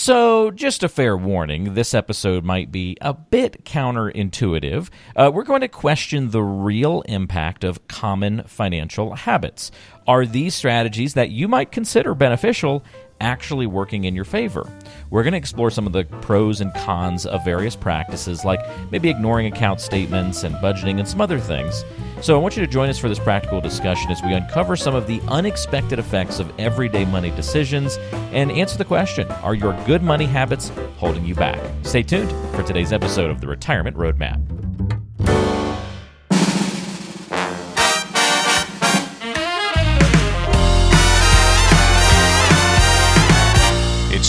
So, just a fair warning this episode might be a bit counterintuitive. Uh, we're going to question the real impact of common financial habits. Are these strategies that you might consider beneficial actually working in your favor. We're going to explore some of the pros and cons of various practices, like maybe ignoring account statements and budgeting and some other things. So I want you to join us for this practical discussion as we uncover some of the unexpected effects of everyday money decisions and answer the question Are your good money habits holding you back? Stay tuned for today's episode of the Retirement Roadmap.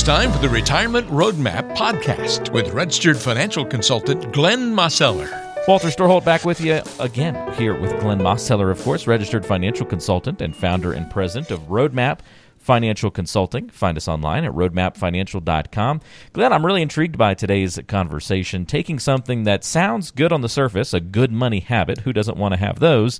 Time for the Retirement Roadmap podcast with registered financial consultant Glenn Mosseller. Walter Storholt back with you again here with Glenn Mosseller, of course, registered financial consultant and founder and president of Roadmap Financial Consulting. Find us online at roadmapfinancial.com. Glenn, I'm really intrigued by today's conversation, taking something that sounds good on the surface, a good money habit. Who doesn't want to have those?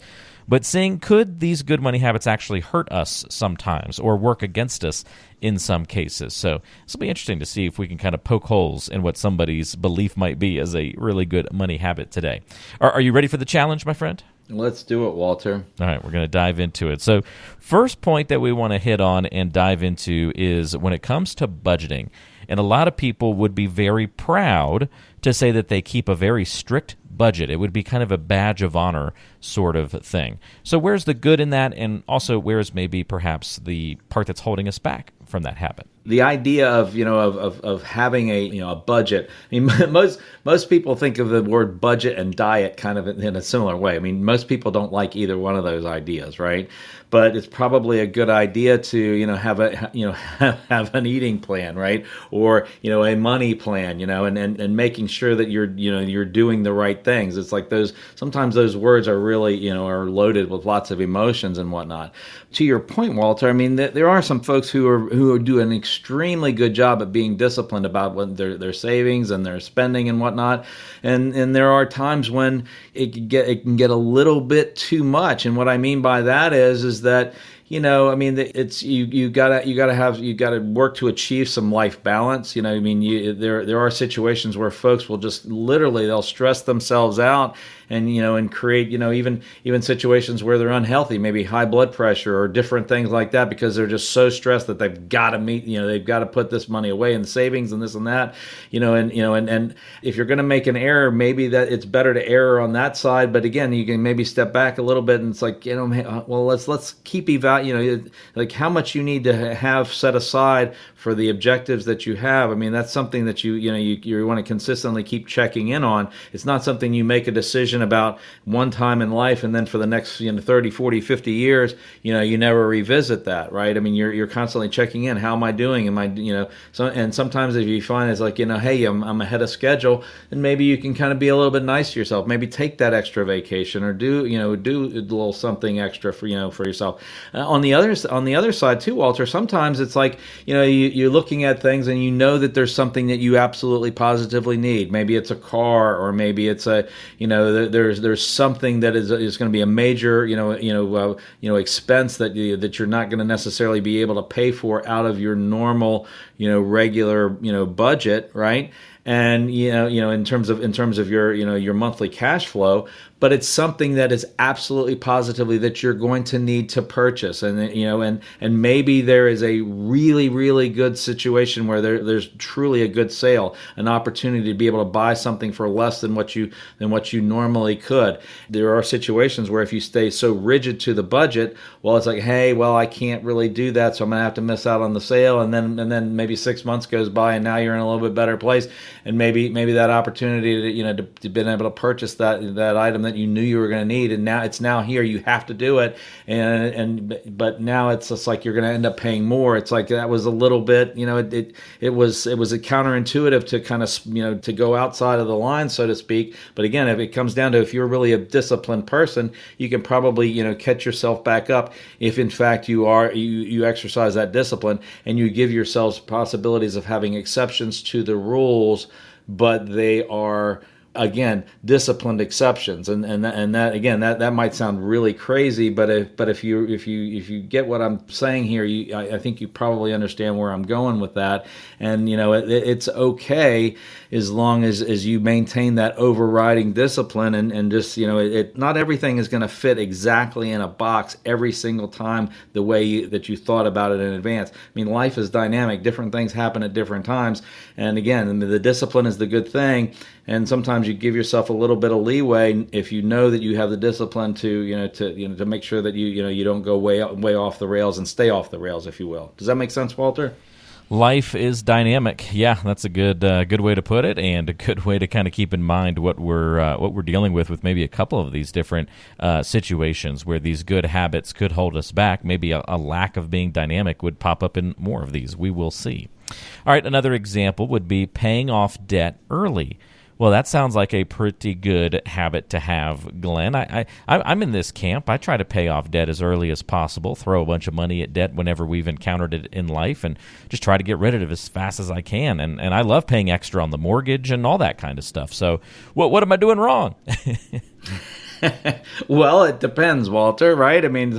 But seeing could these good money habits actually hurt us sometimes or work against us in some cases. So this will be interesting to see if we can kind of poke holes in what somebody's belief might be as a really good money habit today. Are, are you ready for the challenge, my friend? Let's do it, Walter. All right, we're going to dive into it. So, first point that we want to hit on and dive into is when it comes to budgeting. And a lot of people would be very proud to say that they keep a very strict budget. It would be kind of a badge of honor sort of thing. So, where's the good in that? And also, where's maybe perhaps the part that's holding us back from that habit? the idea of you know of, of, of having a you know a budget i mean most most people think of the word budget and diet kind of in a similar way i mean most people don't like either one of those ideas right but it's probably a good idea to you know have a you know have an eating plan right? Or you know a money plan you know and, and and making sure that you're you know you're doing the right things. It's like those sometimes those words are really you know are loaded with lots of emotions and whatnot. To your point walter i mean there are some folks who are who do an extremely good job at being disciplined about what their their savings and their spending and whatnot. And and there are times when it can get it can get a little bit too much. And what i mean by that is is that you know, I mean, it's you you gotta you gotta have you gotta work to achieve some life balance. You know, I mean, you, there there are situations where folks will just literally they'll stress themselves out and you know and create you know even even situations where they're unhealthy maybe high blood pressure or different things like that because they're just so stressed that they've got to meet you know they've got to put this money away in savings and this and that you know and you know and and if you're going to make an error maybe that it's better to error on that side but again you can maybe step back a little bit and it's like you know uh, well let's let's keep eval you know like how much you need to have set aside for the objectives that you have. I mean that's something that you you know you, you want to consistently keep checking in on. It's not something you make a decision about one time in life and then for the next you know 30 40 50 years you know you never revisit that right? I mean you're you're constantly checking in. How am i doing? Am i you know so and sometimes if you find it's like you know hey i'm, I'm ahead of schedule then maybe you can kind of be a little bit nice to yourself. Maybe take that extra vacation or do you know do a little something extra for you know for yourself. Uh, on the other on the other side too walter sometimes it's like you know you, you're looking at things and you know that there's something that you absolutely positively need. Maybe it's a car or maybe it's a you know there's there's something that is is going to be a major you know you know uh, you know expense that you, that you're not going to necessarily be able to pay for out of your normal you know regular you know budget right? And you know you know in terms of in terms of your you know your monthly cash flow but it's something that is absolutely positively that you're going to need to purchase. And you know and and maybe there is a really really good situation where there, there's truly a good sale an opportunity to be able to buy something for less than what you than what you normally could. There are situations where if you stay so rigid to the budget well it's like hey well I can't really do that so I'm going to have to miss out on the sale. And then and then maybe 6 months goes by and now you're in a little bit better place. And maybe maybe that opportunity to you know to, to been able to purchase that that item that you knew you were going to need, and now it's now here. You have to do it, and and but now it's just like you're going to end up paying more. It's like that was a little bit, you know, it it, it was it was a counterintuitive to kind of you know to go outside of the line, so to speak. But again, if it comes down to if you're really a disciplined person, you can probably you know catch yourself back up if in fact you are you you exercise that discipline and you give yourselves possibilities of having exceptions to the rules, but they are again disciplined exceptions. And and and that again that that might sound really crazy but if but if you if you if you get what I'm saying here you I, I think you probably understand where I'm going with that. And you know it, it's okay as long as as you maintain that overriding discipline and and just you know it, it not everything is going to fit exactly in a box every single time the way you, that you thought about it in advance. I mean life is dynamic. Different things happen at different times. And again the discipline is the good thing. And sometimes you give yourself a little bit of leeway if you know that you have the discipline to you know to you know to make sure that you you know you don't go way way off the rails and stay off the rails if you will does that make sense walter life is dynamic. Yeah, that's a good uh, good way to put it, and a good way to kind of keep in mind what we're uh, what we're dealing with with maybe a couple of these different uh, situations where these good habits could hold us back. Maybe a, a lack of being dynamic would pop up in more of these. We will see. All right, another example would be paying off debt early. Well, that sounds like a pretty good habit to have, Glenn. I, I, I'm in this camp. I try to pay off debt as early as possible, throw a bunch of money at debt whenever we've encountered it in life, and just try to get rid of it as fast as I can. And, and I love paying extra on the mortgage and all that kind of stuff. So, what, what am I doing wrong? well, it depends, Walter. Right? I mean,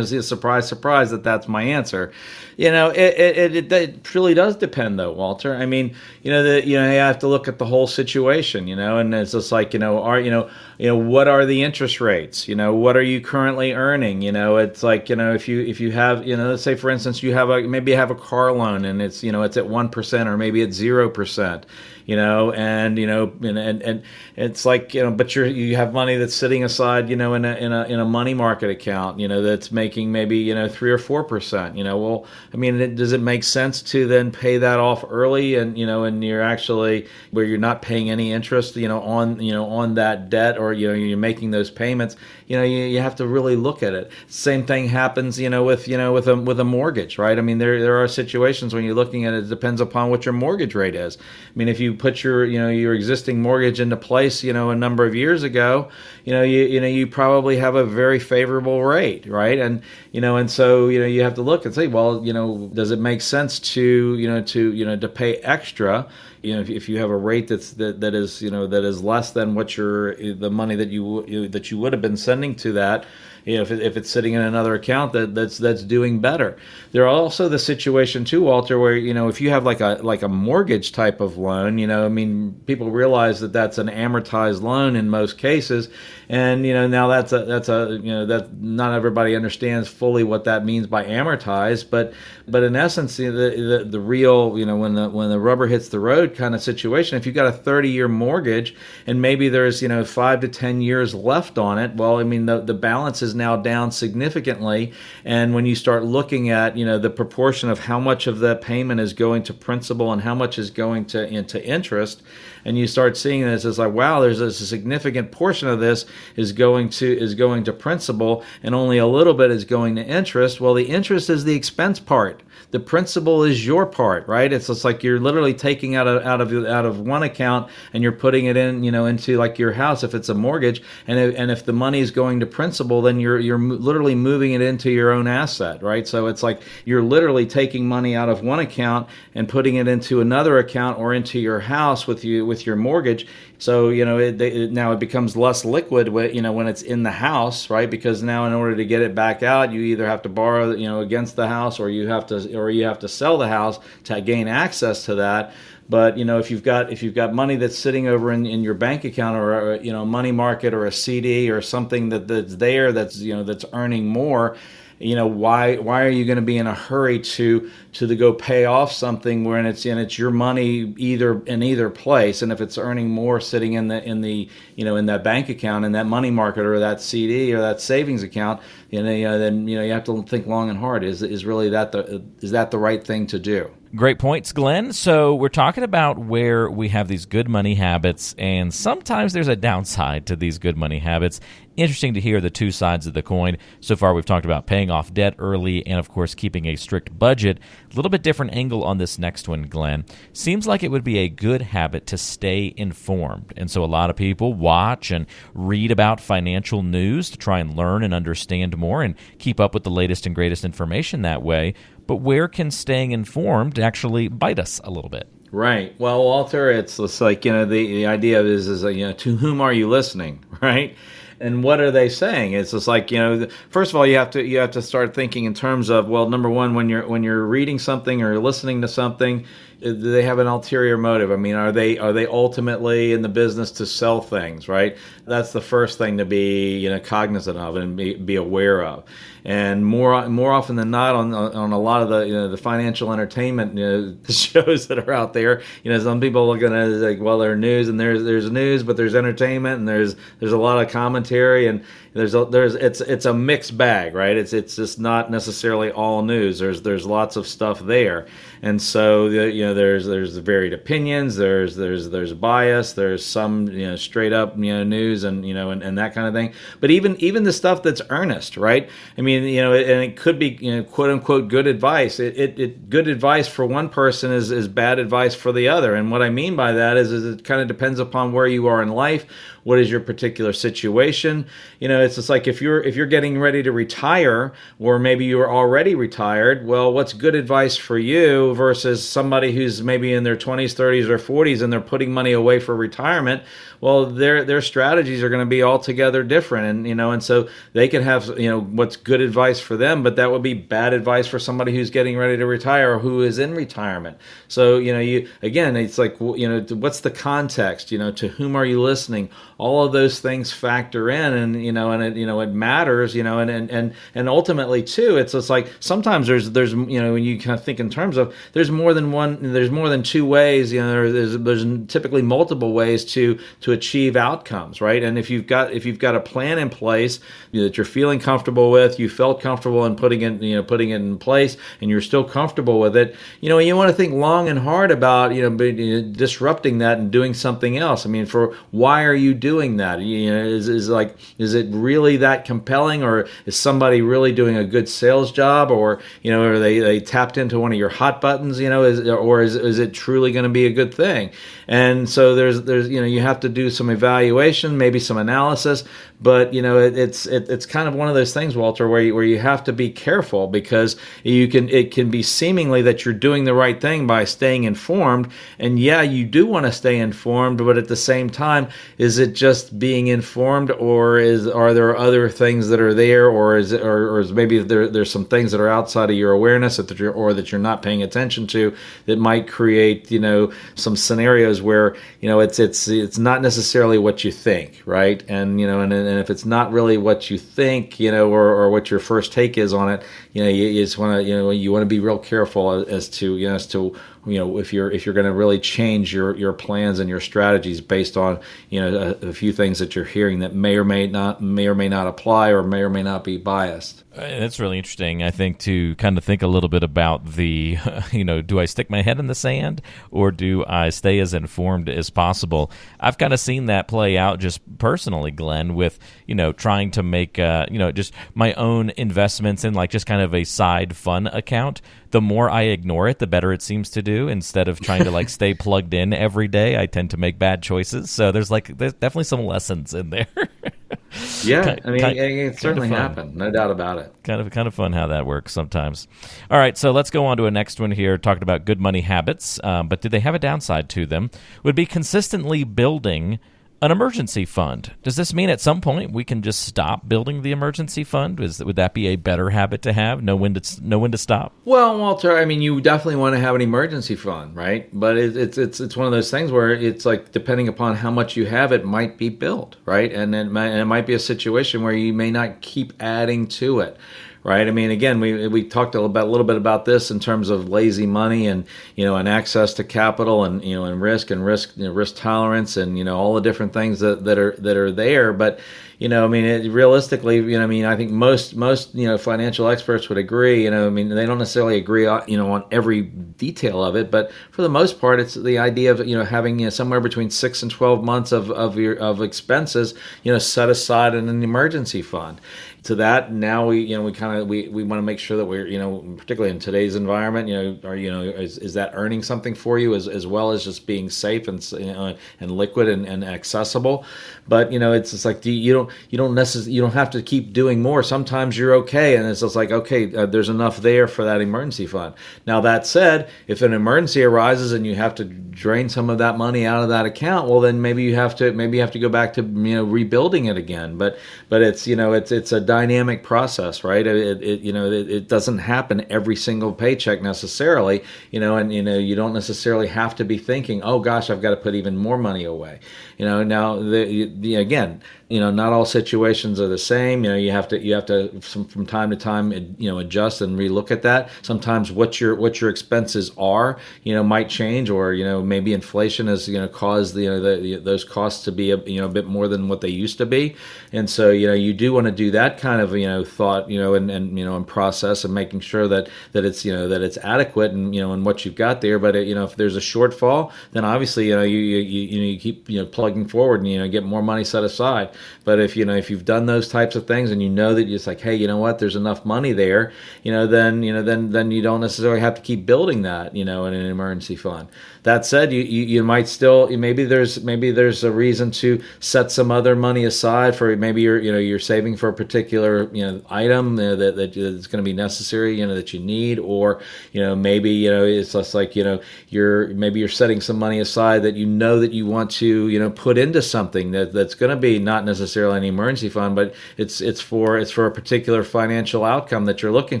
surprise, surprise that that's my answer. You know, it it, it it truly does depend, though, Walter. I mean, you know, the you know you have to look at the whole situation. You know, and it's just like you know, are you know, you know, what are the interest rates? You know, what are you currently earning? You know, it's like you know, if you if you have you know, let's say for instance, you have a maybe you have a car loan and it's you know it's at one percent or maybe it's zero percent you know, and you know, and and it's like you know, but you're you have money that's sitting aside, you know, in a in a in a money market account, you know, that's making maybe you know three or four percent, you know. Well, I mean, does it make sense to then pay that off early, and you know, and you're actually where you're not paying any interest, you know, on you know on that debt, or you know, you're making those payments, you know, you, you have to really look at it. Same thing happens, you know, with you know with a with a mortgage, right? I mean, there there are situations when you're looking at it, it depends upon what your mortgage rate is. I mean, if you put your you know your existing mortgage into place you know a number of years ago you know you you know you probably have a very favorable rate right and you know and so you know you have to look and say well you know does it make sense to you know to you know to pay extra you know if, if you have a rate that's that, that is you know that is less than what your eh, the money that you, you eh, that you would have been sending to that you know, if, it, if it's sitting in another account that, that's that's doing better. There are also the situation too, Walter, where you know if you have like a like a mortgage type of loan, you know, I mean, people realize that that's an amortized loan in most cases, and you know now that's a that's a you know that not everybody understands fully what that means by amortized, but but in essence, the the, the real you know when the when the rubber hits the road kind of situation, if you've got a 30 year mortgage and maybe there's you know five to 10 years left on it, well, I mean the the balance is now down significantly. And when you start looking at, you know, the proportion of how much of that payment is going to principal and how much is going to into interest, and you start seeing this as like, wow, there's a significant portion of this is going to is going to principal, and only a little bit is going to interest. Well, the interest is the expense part the principal is your part, right? It's just like you're literally taking out of out of out of one account and you're putting it in, you know, into like your house if it's a mortgage, and if, and if the money is going to principal, then you're you're literally moving it into your own asset, right? So it's like you're literally taking money out of one account and putting it into another account or into your house with you with your mortgage. So you know it, it, now it becomes less liquid, when, you know, when it's in the house, right? Because now in order to get it back out, you either have to borrow, you know, against the house, or you have to, or you have to sell the house to gain access to that. But you know, if you've got if you've got money that's sitting over in, in your bank account or a, you know money market or a CD or something that, that's there that's you know that's earning more, you know why why are you going to be in a hurry to to the go pay off something when it's in it's your money either in either place? And if it's earning more sitting in the in the you know in that bank account in that money market or that CD or that savings account you know then you know you have to think long and hard. Is is really that the is that the right thing to do Great points, Glenn. So, we're talking about where we have these good money habits, and sometimes there's a downside to these good money habits. Interesting to hear the two sides of the coin. So far, we've talked about paying off debt early and, of course, keeping a strict budget. A little bit different angle on this next one, Glenn. Seems like it would be a good habit to stay informed. And so, a lot of people watch and read about financial news to try and learn and understand more and keep up with the latest and greatest information that way but where can staying informed actually bite us a little bit? Right. Well, Walter, it's, it's like you know the the idea is is you know to whom are you listening, right? And what are they saying? It's just like you know. First of all, you have to you have to start thinking in terms of well, number one, when you're when you're reading something or listening to something, uh, do they have an ulterior motive? I mean, are they are they ultimately in the business to sell things? Right. That's the first thing to be you know cognizant of and be, be aware of. And more more often than not, on on a lot of the you know the financial entertainment you know, shows that are out there, you know, some people are gonna like, well, there's news and there's there's news, but there's entertainment and there's there's a lot of commentary and there's a, there's it's it's a mixed bag, right? It's it's just not necessarily all news. There's there's lots of stuff there, and so you know there's there's varied opinions. There's there's there's bias. There's some you know straight up you know news and you know and, and that kind of thing. But even even the stuff that's earnest, right? I mean you know and it could be you know quote unquote good advice. It, it, it good advice for one person is is bad advice for the other. And what I mean by that is, is it kind of depends upon where you are in life what is your particular situation you know it's just like if you're if you're getting ready to retire or maybe you're already retired well what's good advice for you versus somebody who's maybe in their 20s 30s or 40s and they're putting money away for retirement well their their strategies are going to be altogether different and you know and so they can have you know what's good advice for them but that would be bad advice for somebody who's getting ready to retire or who is in retirement. So you know you again it's like you know what's the context? You know to whom are you listening? All of those things factor in and you know and it you know it matters you know and and and, and ultimately too it's just like sometimes there's there's you know when you kind of think in terms of there's more than one there's more than two ways you know there's there's typically multiple ways to to achieve outcomes right? And if you've got if you've got a plan in place you know, that you're feeling comfortable with you felt comfortable in putting it you know putting it in place and you're still comfortable with it you know you want to think long and hard about you know disrupting that and doing something else i mean for why are you doing that? You know, is, is like is it really that compelling, or is somebody really doing a good sales job, or you know, are they they tapped into one of your hot buttons? You know, is or is is it truly going to be a good thing? And so there's there's you know you have to do some evaluation, maybe some analysis, but you know it, it's it, it's kind of one of those things, Walter, where you, where you have to be careful because you can it can be seemingly that you're doing the right thing by staying informed, and yeah, you do want to stay informed, but at the same time, is it just being informed, or is are there other things that are there, or is it, or, or is maybe there there's some things that are outside of your awareness that you're or that you're not paying attention to that might create you know some scenarios where you know it's it's it's not necessarily what you think, right? And you know, and and if it's not really what you think, you know, or, or what your first take is on it, you know, you, you just want to you know you want to be real careful as to you know as to you know if you're if you're going to really change your your plans and your strategies based on you know a, a, few things that you're hearing that may or may not may or may not apply or may or may not be biased. That's really interesting i think to kind of think a little bit about the you know do i stick my head in the sand or do i stay as informed as possible? I've kind of seen that play out just personally glenn with you know trying to make uh, you know just my own investments in like just kind of a side fun account the more I ignore it, the better it seems to do. Instead of trying to like stay plugged in every day, I tend to make bad choices. So there's like there's definitely some lessons in there. yeah, kind, I mean, kind, it certainly happened, no doubt about it. Kind of kind of fun how that works sometimes. All right, so let's go on to a next one here, talking about good money habits. Um, but do they have a downside to them? Would be consistently building an emergency fund. Does this mean at some point we can just stop building the emergency fund? Is would that be a better habit to have? Know when to know when to stop. Well, Walter, I mean, you definitely want to have an emergency fund, right? But it, it's it's it's one of those things where it's like depending upon how much you have, it might be built, right? And it might, and it might be a situation where you may not keep adding to it right? I mean, again, we we talked a little bit, a little bit about this in terms of lazy money and you know and access to capital and you know and risk and risk you know, risk tolerance and you know all the different things that, that are that are there. But you know, I mean, it, realistically, you know, I mean, I think most most you know financial experts would agree. You know, I mean, they don't necessarily agree, you know, on every detail of it, but for the most part, it's the idea of you know having you know, somewhere between six and twelve months of of your of expenses, you know, set aside in an emergency fund to that now we you know we kind of we, we want to make sure that we're you know particularly in today's environment you know are you know is, is that earning something for you as, as well as just being safe and you know, and liquid and, and accessible? But you know it's just like you don't you don't necessarily you don't have to keep doing more. Sometimes you're okay and it's just like okay uh, there's enough there for that emergency fund. Now that said if an emergency arises and you have to drain some of that money out of that account well then maybe you have to maybe you have to go back to you know rebuilding it again. But but it's you know it's it's a dynamic process right it, it you know it, it doesn't happen every single paycheck necessarily you know and you know you don't necessarily have to be thinking oh gosh i've got to put even more money away you know now the, the again you know not all situations are the same you know you have to you have to from, from time to time you know adjust and relook at that sometimes what your what your expenses are you know might change or you know maybe inflation has you know caused you know the, the, those costs to be a, you know a bit more than what they used to be and so you know you do want to do that kind of you know thought you know and, and you know and process and making sure that that it's you know that it's adequate and you know and what you've got there but you know if there's a shortfall then obviously you know you you, you, you keep you know plugging forward and you know get more money set aside but if you know if you've done those types of things and you know that it's like, hey, you know what, there's enough money there, you know, then you know then then you don't necessarily have to keep building that, you know, in an emergency fund. That said, you, you, you might still maybe there's maybe there's a reason to set some other money aside for maybe you're you know you're saving for a particular you know item that, that that's going to be necessary you know that you need or you know maybe you know it's just like you know you're maybe you're setting some money aside that you know that you want to you know put into something that that's going to be not necessarily an emergency fund but it's it's for it's for a particular financial outcome that you're looking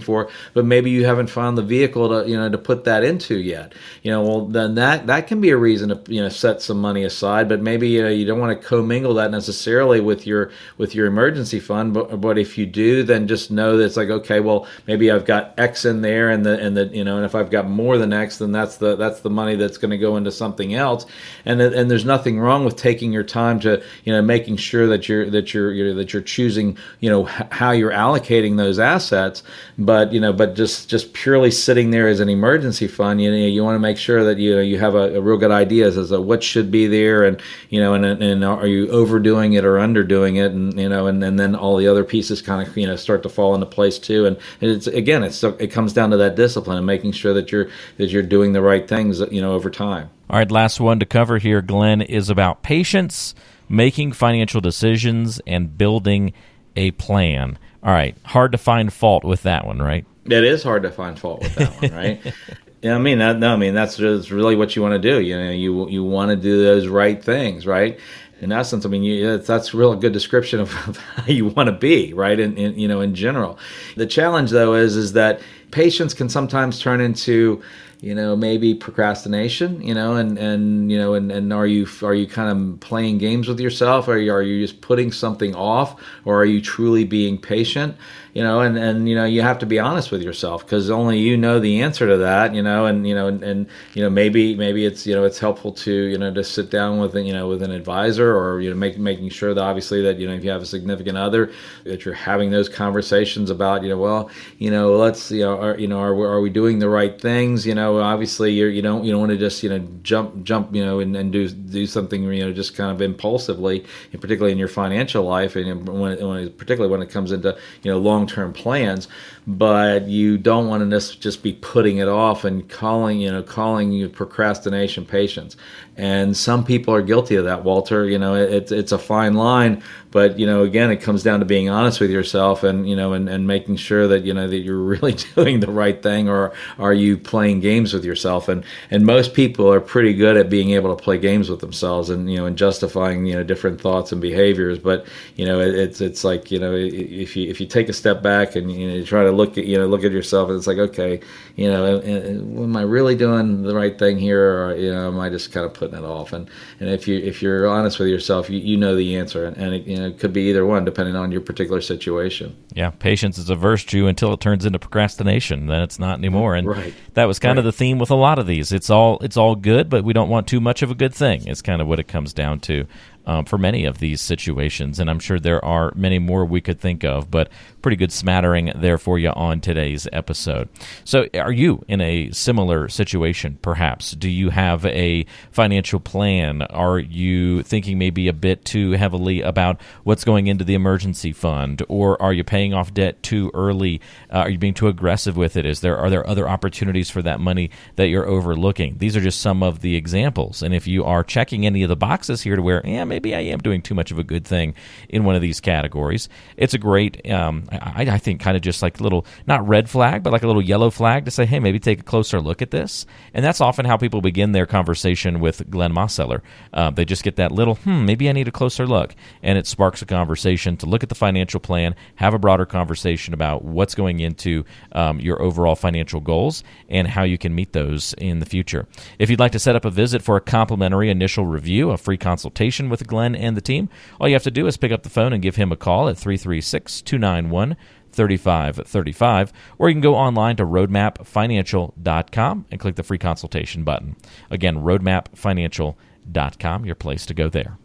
for but maybe you haven't found the vehicle to you know to put that into yet you know well then that that that can be a reason to you know set some money aside. But maybe you know you don't want to commingle that necessarily with your with your emergency fund. But but if you do, then just know that it's like okay, well maybe I've got X in there, and the and the you know, and if I've got more than X, then that's the that's the money that's going to go into something else. And and there's nothing wrong with taking your time to you know making sure that you're that you're, you're that you're choosing you know how you're allocating those assets. But you know, but just just purely sitting there as an emergency fund, you know, you want to make sure that you know you have a, a, real good idea as to what should be there, and you know, and and are you overdoing it or underdoing it, and you know, and, and then all the other pieces kind of you know start to fall into place too. And it's again, it's it comes down to that discipline and making sure that you're that you're doing the right things, you know, over time. All right, last one to cover here, Glenn, is about patience, making financial decisions, and building a plan. All right, hard to find fault with that one, right? It is hard to find fault with that one, right? Yeah, I mean, no, I mean that's just really what you want to do. You know, you you want to do those right things, right? In essence, I mean, you, that's really good description of, how you want to be, right? In you know, in general, the challenge though is is that patience can sometimes turn into you know maybe procrastination you know and and you know and, and are you are you kind of playing games with yourself or are you, are you just putting something off or are you truly being patient you know, and, and you know, you have to be honest with yourself because only you know the answer to that, you know, and you know, and, and you know, maybe maybe it's you know it's helpful to you know to sit down with you know with an advisor or you know make, making sure that obviously that you know if you have a significant other that you're having those conversations about you know well you know let's you know are you know are, are we doing the right things you know obviously you're you don't you don't want to just you know jump jump you know and, and do do something you know just kind of impulsively and particularly in your financial life and when, when particularly when it comes into you know long long term plans, but you don't want to just be putting it off and calling, you know, calling you procrastination patience. And some people are guilty of that, Walter. You know, it's it's a fine line, but you know, again, it comes down to being honest with yourself and you know, and, and making sure that you know that you're really doing the right thing, or are you playing games with yourself? And and most people are pretty good at being able to play games with themselves and you know, and justifying you know different thoughts and behaviors. But you know, it, it's it's like you know, if you if you take a step back and you, know, you try to look at you know look at yourself, and it's like okay, you know, am I really doing the right thing here, or you know, am I just kind of putting it off. And and if you if you're honest with yourself, you, you know the answer, and, and it, you know, it could be either one depending on your particular situation. Yeah, patience is a virtue until it turns into procrastination. Then it's not anymore. And right. that was kind right. of the theme with a lot of these. It's all it's all good, but we don't want too much of a good thing. It's kind of what it comes down to. Um, for many of these situations. And I'm sure there are many more we could think of, but pretty good smattering there for you on today's episode. So, are you in a similar situation, perhaps? Do you have a financial plan? Are you thinking maybe a bit too heavily about what's going into the emergency fund? Or are you paying off debt too early? Uh, are you being too aggressive with it? Is there are there other opportunities for that money that you're overlooking? These are just some of the examples. And if you are checking any of the boxes here to where, yeah, maybe I am doing too much of a good thing in one of these categories, it's a great, um, I, I think, kind of just like a little, not red flag, but like a little yellow flag to say, hey, maybe take a closer look at this. And that's often how people begin their conversation with Glenn Mosseller. Uh, they just get that little, hmm, maybe I need a closer look. And it sparks a conversation to look at the financial plan, have a broader conversation about what's going into um, your overall financial goals and how you can meet those in the future. If you'd like to set up a visit for a complimentary initial review, a free consultation with Glenn and the team, all you have to do is pick up the phone and give him a call at 336 291 3535, or you can go online to roadmapfinancial.com and click the free consultation button. Again, roadmapfinancial.com, your place to go there.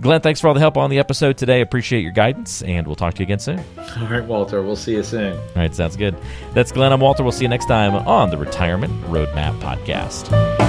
Glenn, thanks for all the help on the episode today. Appreciate your guidance, and we'll talk to you again soon. All right, Walter. We'll see you soon. All right, sounds good. That's Glenn. I'm Walter. We'll see you next time on the Retirement Roadmap Podcast.